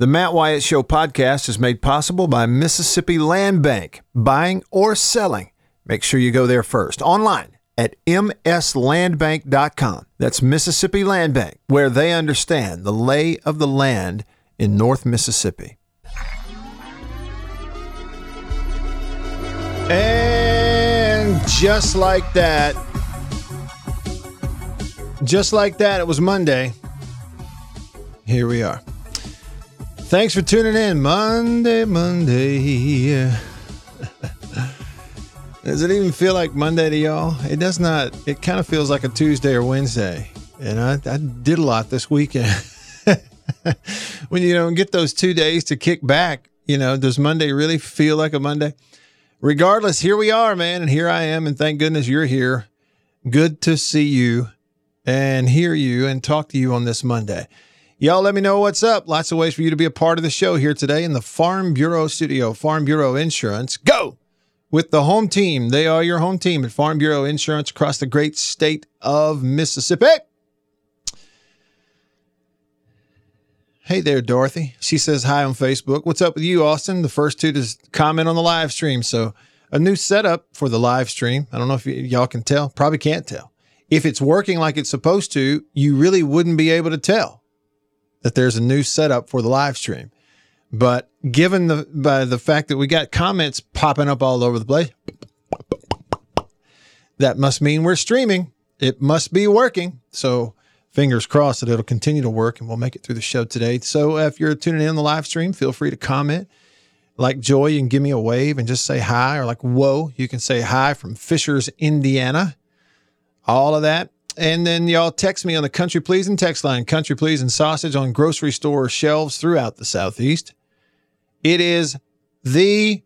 The Matt Wyatt Show podcast is made possible by Mississippi Land Bank. Buying or selling, make sure you go there first. Online at mslandbank.com. That's Mississippi Land Bank, where they understand the lay of the land in North Mississippi. And just like that, just like that, it was Monday. Here we are. Thanks for tuning in. Monday, Monday. Does it even feel like Monday to y'all? It does not. It kind of feels like a Tuesday or Wednesday. And I, I did a lot this weekend. when you don't get those two days to kick back, you know, does Monday really feel like a Monday? Regardless, here we are, man. And here I am. And thank goodness you're here. Good to see you and hear you and talk to you on this Monday. Y'all let me know what's up. Lots of ways for you to be a part of the show here today in the Farm Bureau studio, Farm Bureau Insurance. Go with the home team. They are your home team at Farm Bureau Insurance across the great state of Mississippi. Hey there, Dorothy. She says hi on Facebook. What's up with you, Austin? The first two to comment on the live stream. So, a new setup for the live stream. I don't know if y- y'all can tell. Probably can't tell. If it's working like it's supposed to, you really wouldn't be able to tell that there's a new setup for the live stream. But given the by the fact that we got comments popping up all over the place, that must mean we're streaming. It must be working. So fingers crossed that it'll continue to work and we'll make it through the show today. So if you're tuning in on the live stream, feel free to comment. Like Joy, you can give me a wave and just say hi, or like whoa, you can say hi from Fishers, Indiana. All of that and then y'all text me on the Country Pleasing text line, Country Pleasing Sausage on grocery store shelves throughout the Southeast. It is the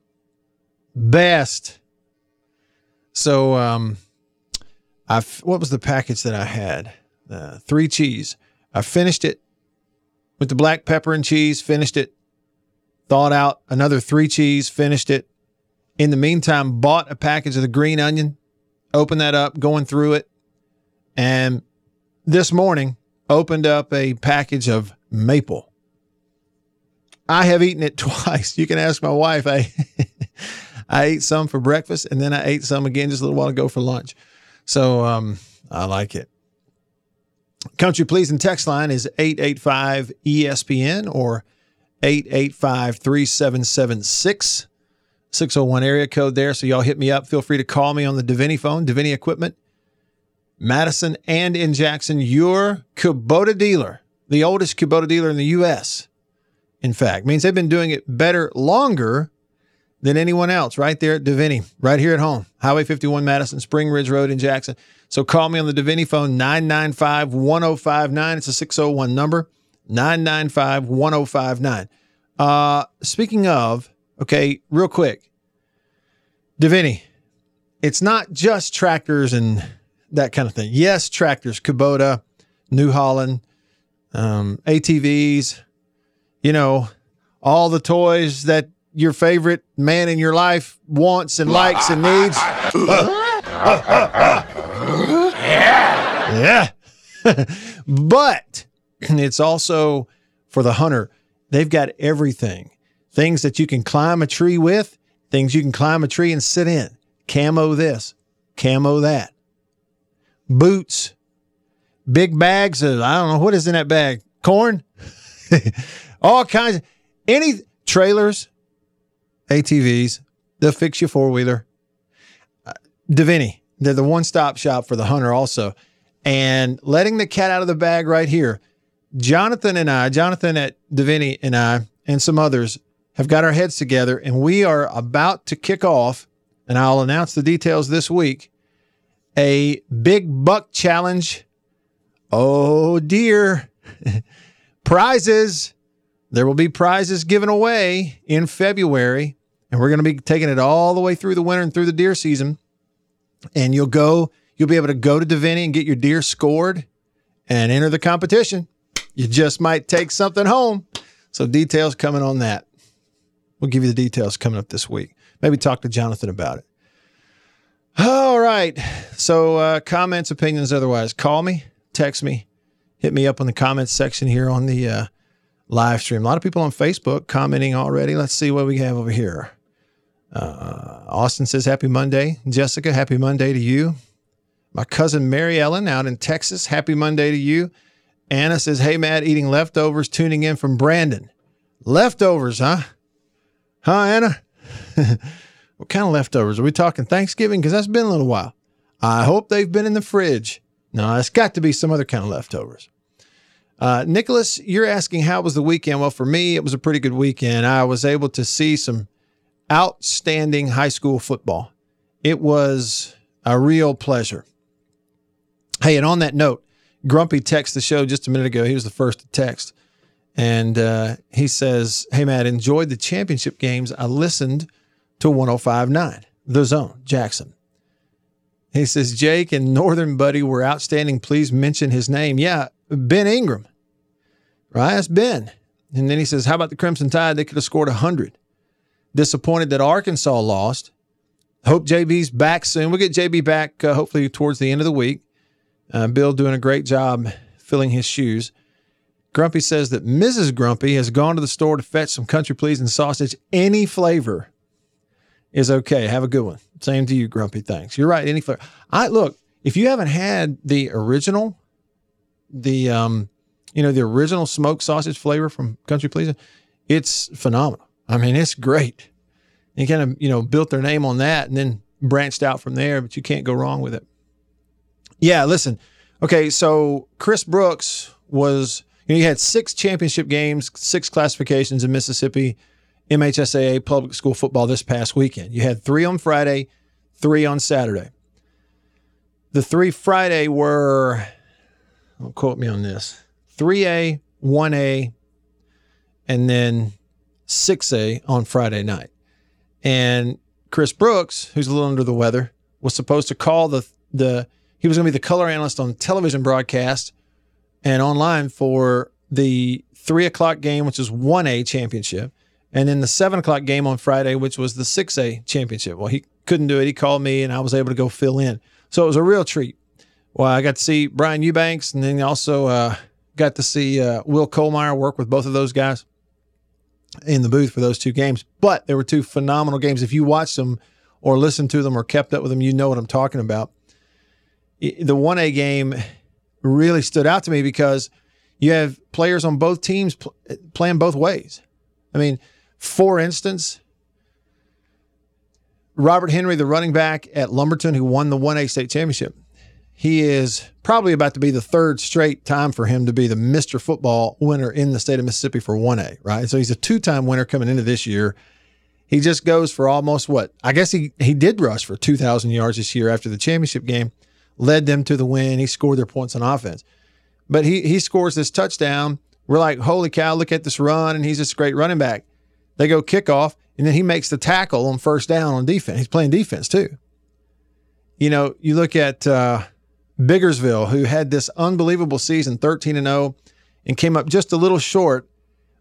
best. So, um, I what was the package that I had? Uh, three cheese. I finished it with the black pepper and cheese. Finished it. Thawed out another three cheese. Finished it. In the meantime, bought a package of the green onion. Opened that up. Going through it and this morning opened up a package of maple. I have eaten it twice. You can ask my wife. I I ate some for breakfast and then I ate some again just a little while ago for lunch. So um, I like it. Country Pleasing text line is 885 ESPN or 885 3776. 601 area code there. So y'all hit me up. Feel free to call me on the Deviney phone, Deviney Equipment, Madison and in Jackson, your Kubota dealer, the oldest Kubota dealer in the U.S. In fact, means they've been doing it better longer than anyone else right there at Deviney, right here at home. Highway 51 Madison, Spring Ridge Road in Jackson. So call me on the Deviney phone, 995 1059. It's a 601 number, 995 1059. Uh, speaking of, okay, real quick, Deviney, it's not just tractors and that kind of thing. Yes, tractors, Kubota, New Holland, um, ATVs, you know, all the toys that your favorite man in your life wants and likes and needs. yeah. but it's also for the hunter. They've got everything things that you can climb a tree with, things you can climb a tree and sit in. Camo this, camo that boots, big bags of, I don't know, what is in that bag? Corn? All kinds of, any trailers, ATVs, they'll fix your four wheeler. Uh, Deviney, they're the one stop shop for the hunter also. And letting the cat out of the bag right here. Jonathan and I, Jonathan at Deviney and I, and some others have got our heads together and we are about to kick off, and I'll announce the details this week a big buck challenge. Oh dear. prizes. There will be prizes given away in February, and we're going to be taking it all the way through the winter and through the deer season. And you'll go, you'll be able to go to Deviney and get your deer scored and enter the competition. You just might take something home. So details coming on that. We'll give you the details coming up this week. Maybe talk to Jonathan about it. All right. So, uh, comments, opinions, otherwise, call me, text me, hit me up on the comments section here on the uh, live stream. A lot of people on Facebook commenting already. Let's see what we have over here. Uh, Austin says, Happy Monday. Jessica, happy Monday to you. My cousin Mary Ellen out in Texas, happy Monday to you. Anna says, Hey, Matt, eating leftovers, tuning in from Brandon. Leftovers, huh? Huh, Anna? what kind of leftovers? Are we talking Thanksgiving? Because that's been a little while. I hope they've been in the fridge. No, it's got to be some other kind of leftovers. Uh, Nicholas, you're asking how was the weekend? Well, for me, it was a pretty good weekend. I was able to see some outstanding high school football. It was a real pleasure. Hey, and on that note, Grumpy texted the show just a minute ago. He was the first to text. And uh, he says, Hey, Matt, enjoyed the championship games. I listened to 1059, The Zone, Jackson. He says, Jake and Northern Buddy were outstanding. Please mention his name. Yeah, Ben Ingram. Right? That's Ben. And then he says, How about the Crimson Tide? They could have scored 100. Disappointed that Arkansas lost. Hope JB's back soon. We'll get JB back uh, hopefully towards the end of the week. Uh, Bill doing a great job filling his shoes. Grumpy says that Mrs. Grumpy has gone to the store to fetch some country pleasing sausage. Any flavor is okay. Have a good one. Same to you, Grumpy. Thanks. You're right. Any flavor. I look. If you haven't had the original, the um, you know, the original smoked sausage flavor from Country Pleasing, it's phenomenal. I mean, it's great. And kind of, you know, built their name on that and then branched out from there, but you can't go wrong with it. Yeah, listen. Okay, so Chris Brooks was, you know, he had six championship games, six classifications in Mississippi MHSAA public school football this past weekend. You had three on Friday, three on Saturday. The three Friday were, don't quote me on this, 3A, 1A, and then 6A on Friday night. And Chris Brooks, who's a little under the weather, was supposed to call the the he was going to be the color analyst on television broadcast and online for the three o'clock game, which is one A championship, and then the seven o'clock game on Friday, which was the six A championship. Well, he couldn't do it. He called me, and I was able to go fill in. So it was a real treat. Well, I got to see Brian Eubanks, and then also uh, got to see uh, Will Kollmeyer work with both of those guys in the booth for those two games. But there were two phenomenal games. If you watched them or listened to them or kept up with them, you know what I'm talking about. The 1A game really stood out to me because you have players on both teams pl- playing both ways. I mean, for instance, Robert Henry, the running back at Lumberton, who won the 1A state championship, he is probably about to be the third straight time for him to be the Mr. Football winner in the state of Mississippi for 1A, right? So he's a two time winner coming into this year. He just goes for almost what? I guess he, he did rush for 2,000 yards this year after the championship game, led them to the win. He scored their points on offense. But he, he scores this touchdown. We're like, holy cow, look at this run. And he's a great running back. They go kickoff, and then he makes the tackle on first down on defense. He's playing defense too. You know, you look at, uh, Biggersville, who had this unbelievable season, 13 and 0, and came up just a little short,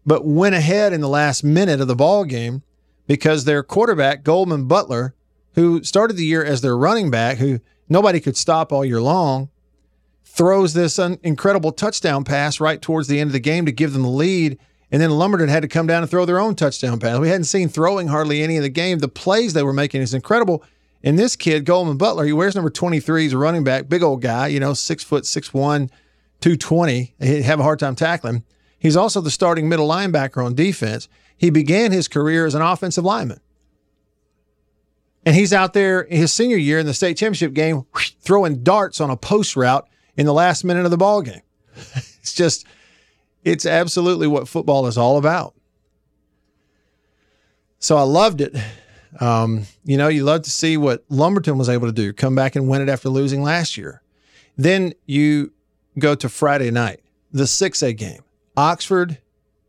but went ahead in the last minute of the ball game because their quarterback, Goldman Butler, who started the year as their running back, who nobody could stop all year long, throws this un- incredible touchdown pass right towards the end of the game to give them the lead. And then Lumberton had to come down and throw their own touchdown pass. We hadn't seen throwing hardly any of the game. The plays they were making is incredible. And this kid, Goldman Butler, he wears number 23. He's a running back, big old guy, you know, six foot, six one, 220. He'd have a hard time tackling. He's also the starting middle linebacker on defense. He began his career as an offensive lineman. And he's out there in his senior year in the state championship game whoosh, throwing darts on a post route in the last minute of the ball game. it's just, it's absolutely what football is all about. So I loved it. Um, you know, you love to see what Lumberton was able to do, come back and win it after losing last year. Then you go to Friday night, the 6A game. Oxford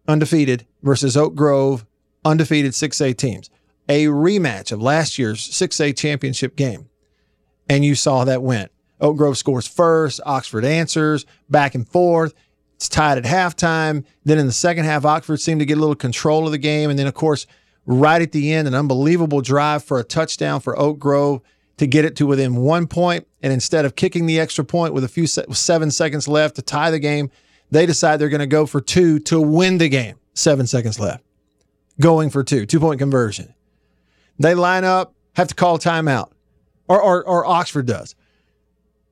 undefeated versus Oak Grove undefeated 6A teams. A rematch of last year's 6A championship game. And you saw that went. Oak Grove scores first, Oxford answers, back and forth. It's tied at halftime. Then in the second half, Oxford seemed to get a little control of the game. And then, of course, right at the end, an unbelievable drive for a touchdown for Oak Grove to get it to within one point. And instead of kicking the extra point with a few se- seven seconds left to tie the game, They decide they're going to go for two to win the game. Seven seconds left. Going for two, two point conversion. They line up, have to call timeout, or, or, or Oxford does.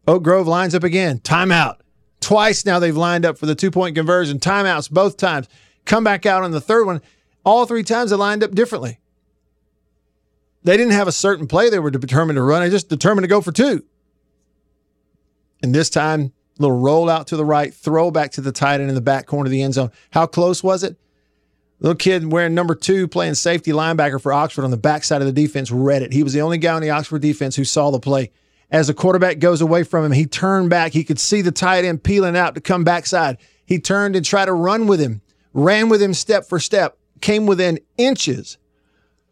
Oak Grove lines up again, timeout. Twice now they've lined up for the two point conversion, timeouts both times. Come back out on the third one. All three times they lined up differently. They didn't have a certain play they were determined to run. They just determined to go for two. And this time, little roll out to the right, throw back to the tight end in the back corner of the end zone. How close was it? Little kid wearing number two, playing safety linebacker for Oxford on the backside of the defense, read it. He was the only guy on the Oxford defense who saw the play. As the quarterback goes away from him, he turned back. He could see the tight end peeling out to come backside. He turned and tried to run with him, ran with him step for step, came within inches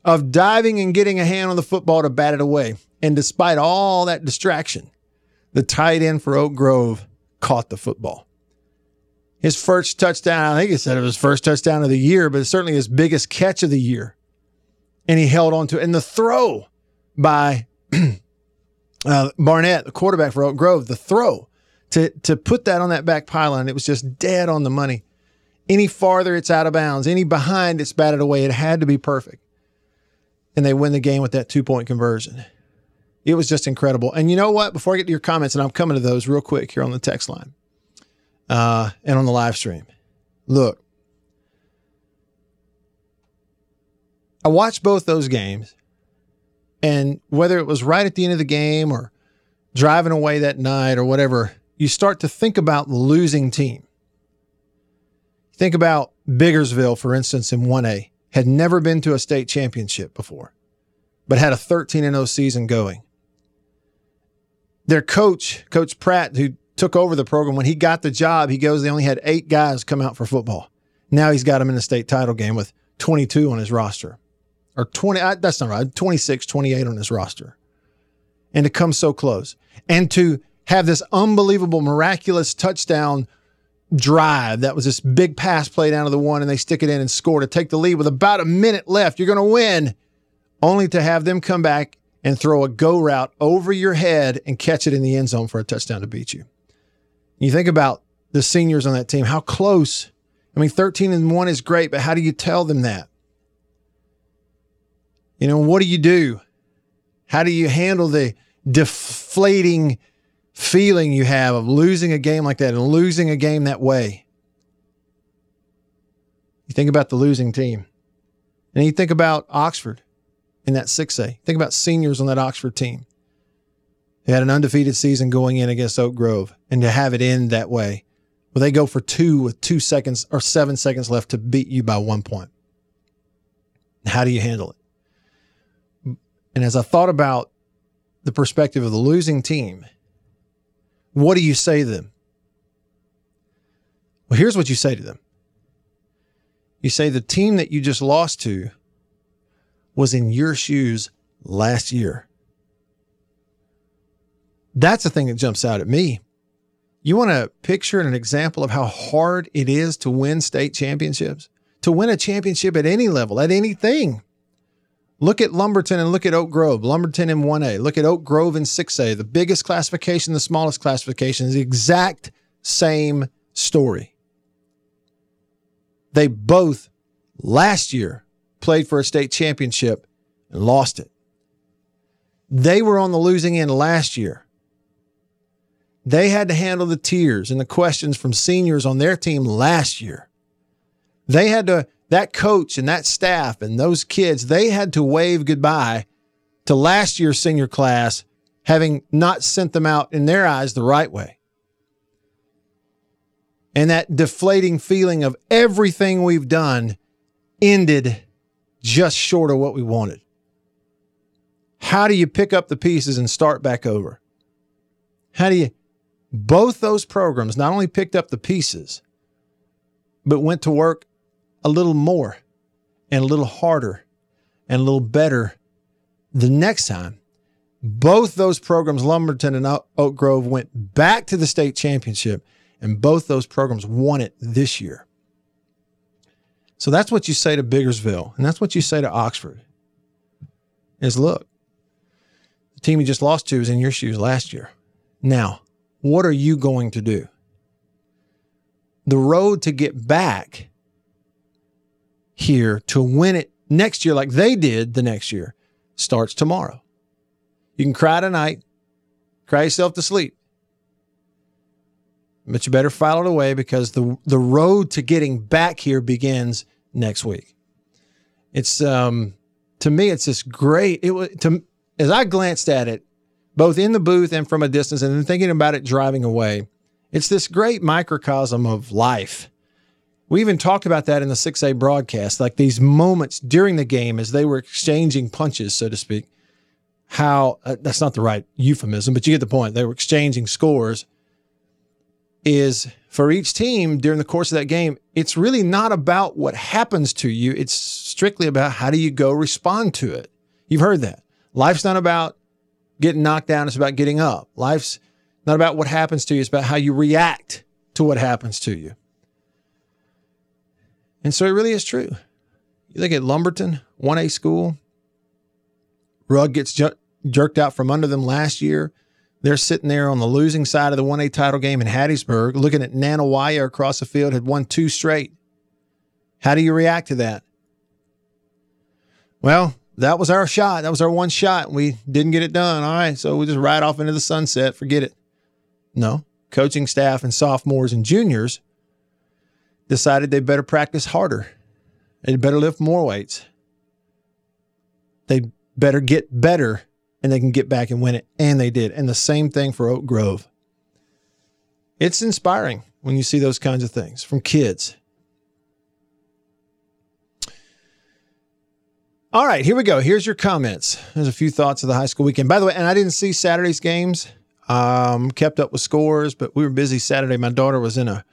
of diving and getting a hand on the football to bat it away. And despite all that distraction, the tight end for Oak Grove caught the football. His first touchdown, I think he said it was first touchdown of the year, but certainly his biggest catch of the year. And he held on to it. And the throw by uh, Barnett, the quarterback for Oak Grove, the throw to, to put that on that back pylon, it was just dead on the money. Any farther, it's out of bounds. Any behind, it's batted away. It had to be perfect. And they win the game with that two point conversion. It was just incredible. And you know what? Before I get to your comments, and I'm coming to those real quick here on the text line uh, and on the live stream. Look, I watched both those games, and whether it was right at the end of the game or driving away that night or whatever, you start to think about the losing team. Think about Biggersville, for instance, in 1A, had never been to a state championship before, but had a 13 0 season going their coach, Coach Pratt, who took over the program, when he got the job, he goes, they only had eight guys come out for football. Now he's got them in the state title game with 22 on his roster. Or 20, uh, that's not right, 26, 28 on his roster. And to come so close. And to have this unbelievable, miraculous touchdown drive that was this big pass play down to the one, and they stick it in and score to take the lead with about a minute left. You're going to win, only to have them come back and throw a go route over your head and catch it in the end zone for a touchdown to beat you. You think about the seniors on that team, how close. I mean, 13 and 1 is great, but how do you tell them that? You know, what do you do? How do you handle the deflating feeling you have of losing a game like that and losing a game that way? You think about the losing team. And you think about Oxford in that 6A. Think about seniors on that Oxford team. They had an undefeated season going in against Oak Grove, and to have it end that way, where they go for two with two seconds or seven seconds left to beat you by one point. How do you handle it? And as I thought about the perspective of the losing team, what do you say to them? Well, here's what you say to them. You say the team that you just lost to was in your shoes last year. That's the thing that jumps out at me. You want a picture and an example of how hard it is to win state championships, to win a championship at any level, at anything. Look at Lumberton and look at Oak Grove. Lumberton in 1A. Look at Oak Grove in 6A. The biggest classification, the smallest classification is the exact same story. They both last year played for a state championship and lost it. They were on the losing end last year. They had to handle the tears and the questions from seniors on their team last year. They had to, that coach and that staff and those kids, they had to wave goodbye to last year's senior class, having not sent them out in their eyes the right way. And that deflating feeling of everything we've done ended just short of what we wanted. How do you pick up the pieces and start back over? How do you? Both those programs not only picked up the pieces, but went to work a little more and a little harder and a little better the next time. Both those programs, Lumberton and Oak Grove, went back to the state championship, and both those programs won it this year. So that's what you say to Biggersville, and that's what you say to Oxford. Is look, the team you just lost to is in your shoes last year. Now, what are you going to do? the road to get back here to win it next year, like they did the next year, starts tomorrow. You can cry tonight, cry yourself to sleep. But you better file it away because the the road to getting back here begins next week. It's um to me it's this great it was to as I glanced at it both in the booth and from a distance and then thinking about it driving away. It's this great microcosm of life. We even talked about that in the 6A broadcast, like these moments during the game as they were exchanging punches, so to speak. How uh, that's not the right euphemism, but you get the point. They were exchanging scores. Is for each team during the course of that game, it's really not about what happens to you. It's strictly about how do you go respond to it. You've heard that. Life's not about getting knocked down, it's about getting up. Life's not about what happens to you, it's about how you react to what happens to you. And so it really is true. You look at Lumberton, 1A school, rug gets ju- jerked out from under them last year. They're sitting there on the losing side of the 1A title game in Hattiesburg, looking at Nanih Waiya across the field, had won two straight. How do you react to that? Well, that was our shot. That was our one shot. We didn't get it done. All right. So we just ride off into the sunset. Forget it. No. Coaching staff and sophomores and juniors decided they better practice harder. They better lift more weights. They better get better and they can get back and win it. And they did. And the same thing for Oak Grove. It's inspiring when you see those kinds of things from kids. All right, here we go. Here's your comments. There's a few thoughts of the high school weekend. By the way, and I didn't see Saturday's games, um, kept up with scores, but we were busy Saturday. My daughter was in a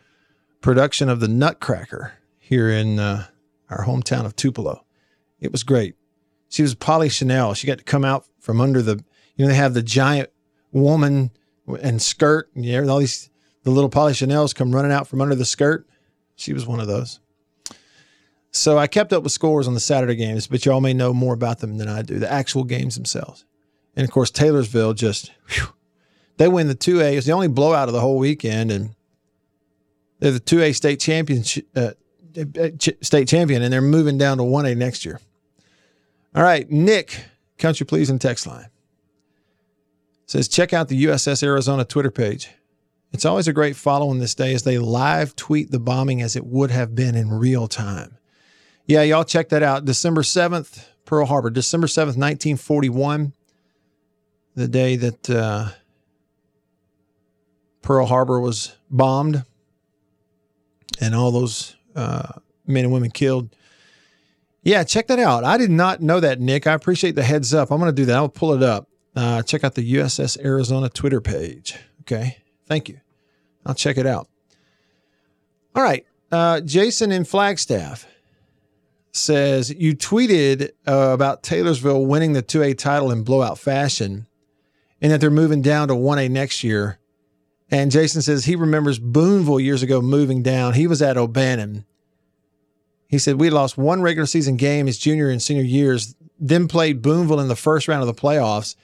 production of The Nutcracker here in uh, our hometown of Tupelo. It was great. She was Polichinelle. She got to come out from under the, you know, they have the giant woman and skirt, and you know, all these, the little Polichinelles come running out from under the skirt. She was one of those. So I kept up with scores on the Saturday games, but y'all may know more about them than I do, the actual games themselves. And of course, Taylorsville just, whew, they win the 2A. It's the only blowout of the whole weekend. And they're the 2A state champion, uh, state champion, and they're moving down to 1A next year. All right, Nick, Country Pleasing text line says check out the USS Arizona Twitter page. It's always a great follow on this day as they live tweet the bombing as it would have been in real time. Yeah, y'all check that out. December 7th, Pearl Harbor, December 7th, 1941, the day that uh, Pearl Harbor was bombed and all those uh, men and women killed. Yeah, check that out. I did not know that, Nick. I appreciate the heads up. I'm going to do that. I'll pull it up. Uh, check out the USS Arizona Twitter page. Okay. Thank you. I'll check it out. All right. Uh, Jason in Flagstaff says you tweeted uh, about Taylorsville winning the 2A title in blowout fashion and that they're moving down to 1A next year. And Jason says he remembers Boonville years ago moving down. He was at O'Bannon. He said we lost one regular season game his junior and senior years, then played Boonville in the first round of the playoffs.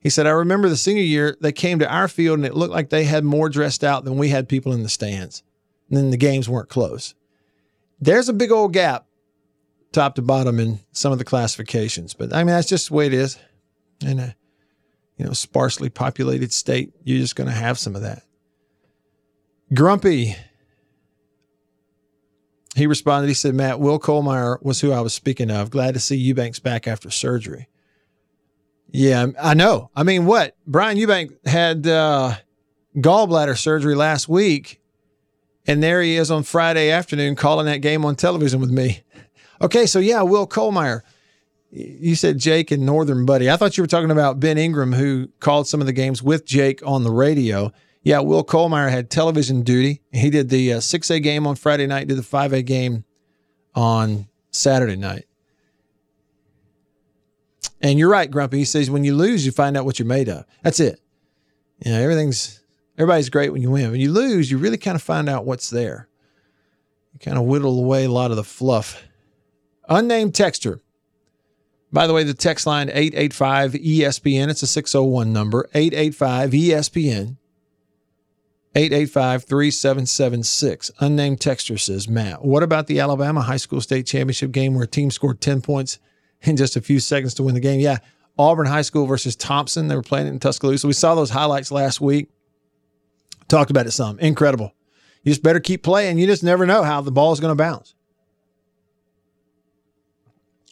He said, I remember the senior year, they came to our field and it looked like they had more dressed out than we had people in the stands. And then the games weren't close. There's a big old gap top to bottom in some of the classifications. But I mean, that's just the way it is. In a you know sparsely populated state, you're just going to have some of that. Grumpy. He responded. He said, "Matt, Will Kohlmeyer was who I was speaking of. Glad to see Eubanks back after surgery." Yeah, I know. I mean, what Brian Eubank had uh, gallbladder surgery last week, and there he is on Friday afternoon calling that game on television with me. Okay, so yeah, Will Kohlmeyer. You said Jake and Northern Buddy. I thought you were talking about Ben Ingram, who called some of the games with Jake on the radio. Yeah, Will Kohlmeyer had television duty. He did the uh, 6A game on Friday night, did the 5A game on Saturday night. And you're right, Grumpy. He says when you lose, you find out what you're made of. That's it. You know, everything's everybody's great when you win. When you lose, you really kind of find out what's there. You kind of whittle away a lot of the fluff Unnamed texter. By the way, the text line 885 ESPN, it's a 601 number, 885 ESPN. 885 3776. Unnamed texter says, Matt, what about the Alabama high school state championship game where a team scored 10 points in just a few seconds to win the game? Yeah, Auburn High School versus Thompson. They were playing it in Tuscaloosa. We saw those highlights last week. Talked about it some. Incredible. You just better keep playing. You just never know how the ball is going to bounce.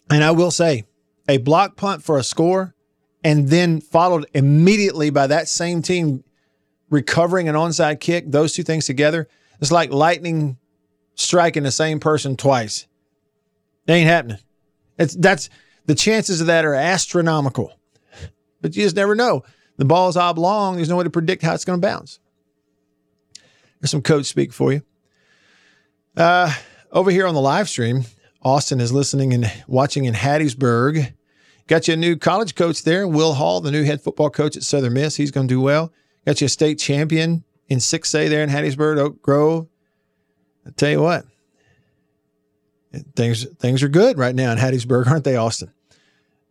And I will say, a block punt for a score and then followed immediately by that same team recovering an onside kick, those two things together, it's like lightning striking the same person twice. It ain't happening. It's that's the chances of that are astronomical. But you just never know. The ball is oblong. There's no way to predict how it's going to bounce. There's some coach speak for you. Uh, over here on the live stream, Austin is listening and watching in Hattiesburg. Got you a new college coach there, Will Hall, the new head football coach at Southern Miss. He's going to do well. Got you a state champion in 6A there in Hattiesburg, Oak Grove. I tell you what, things things are good right now in Hattiesburg, aren't they, Austin?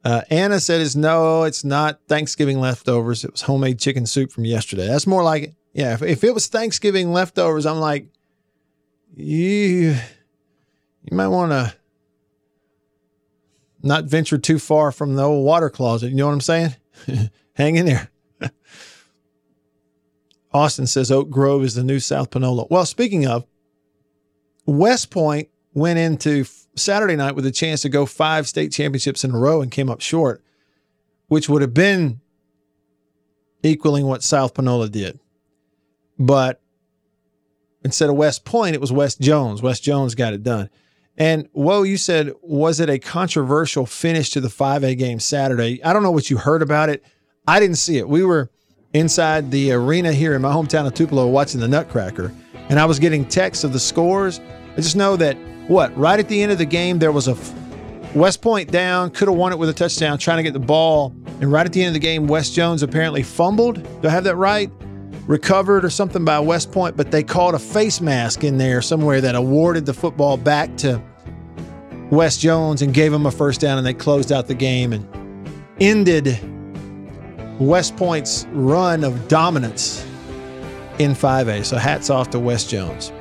Uh, Anna said, "Is no, it's not Thanksgiving leftovers. It was homemade chicken soup from yesterday. That's more like it. Yeah, if, if it was Thanksgiving leftovers, I'm like, you you might want to not venture too far from the old water closet. You know what I'm saying? Hang in there." Austin says Oak Grove is the new South Panola. Well, speaking of, West Point went into Saturday night with a chance to go five state championships in a row and came up short, which would have been equaling what South Panola did. But instead of West Point, it was West Jones. West Jones got it done. And whoa, you said, was it a controversial finish to the 5A game Saturday? I don't know what you heard about it. I didn't see it. We were inside the arena here in my hometown of Tupelo watching the Nutcracker, and I was getting texts of the scores. I just know that what right at the end of the game there was a West Point down, could have won it with a touchdown, trying to get the ball, and right at the end of the game, West Jones apparently fumbled. Do I have that right? Recovered or something by West Point, but they called a face mask in there somewhere that awarded the football back to West Jones and gave him a first down, and they closed out the game and ended West Point's run of dominance in 5A. So hats off to West Jones.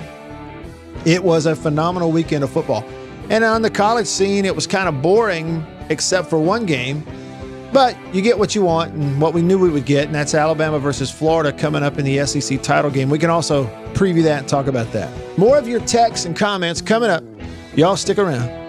It was a phenomenal weekend of football. And on the college scene, it was kind of boring except for one game. But you get what you want and what we knew we would get, and that's Alabama versus Florida coming up in the SEC title game. We can also preview that and talk about that. More of your texts and comments coming up. Y'all stick around.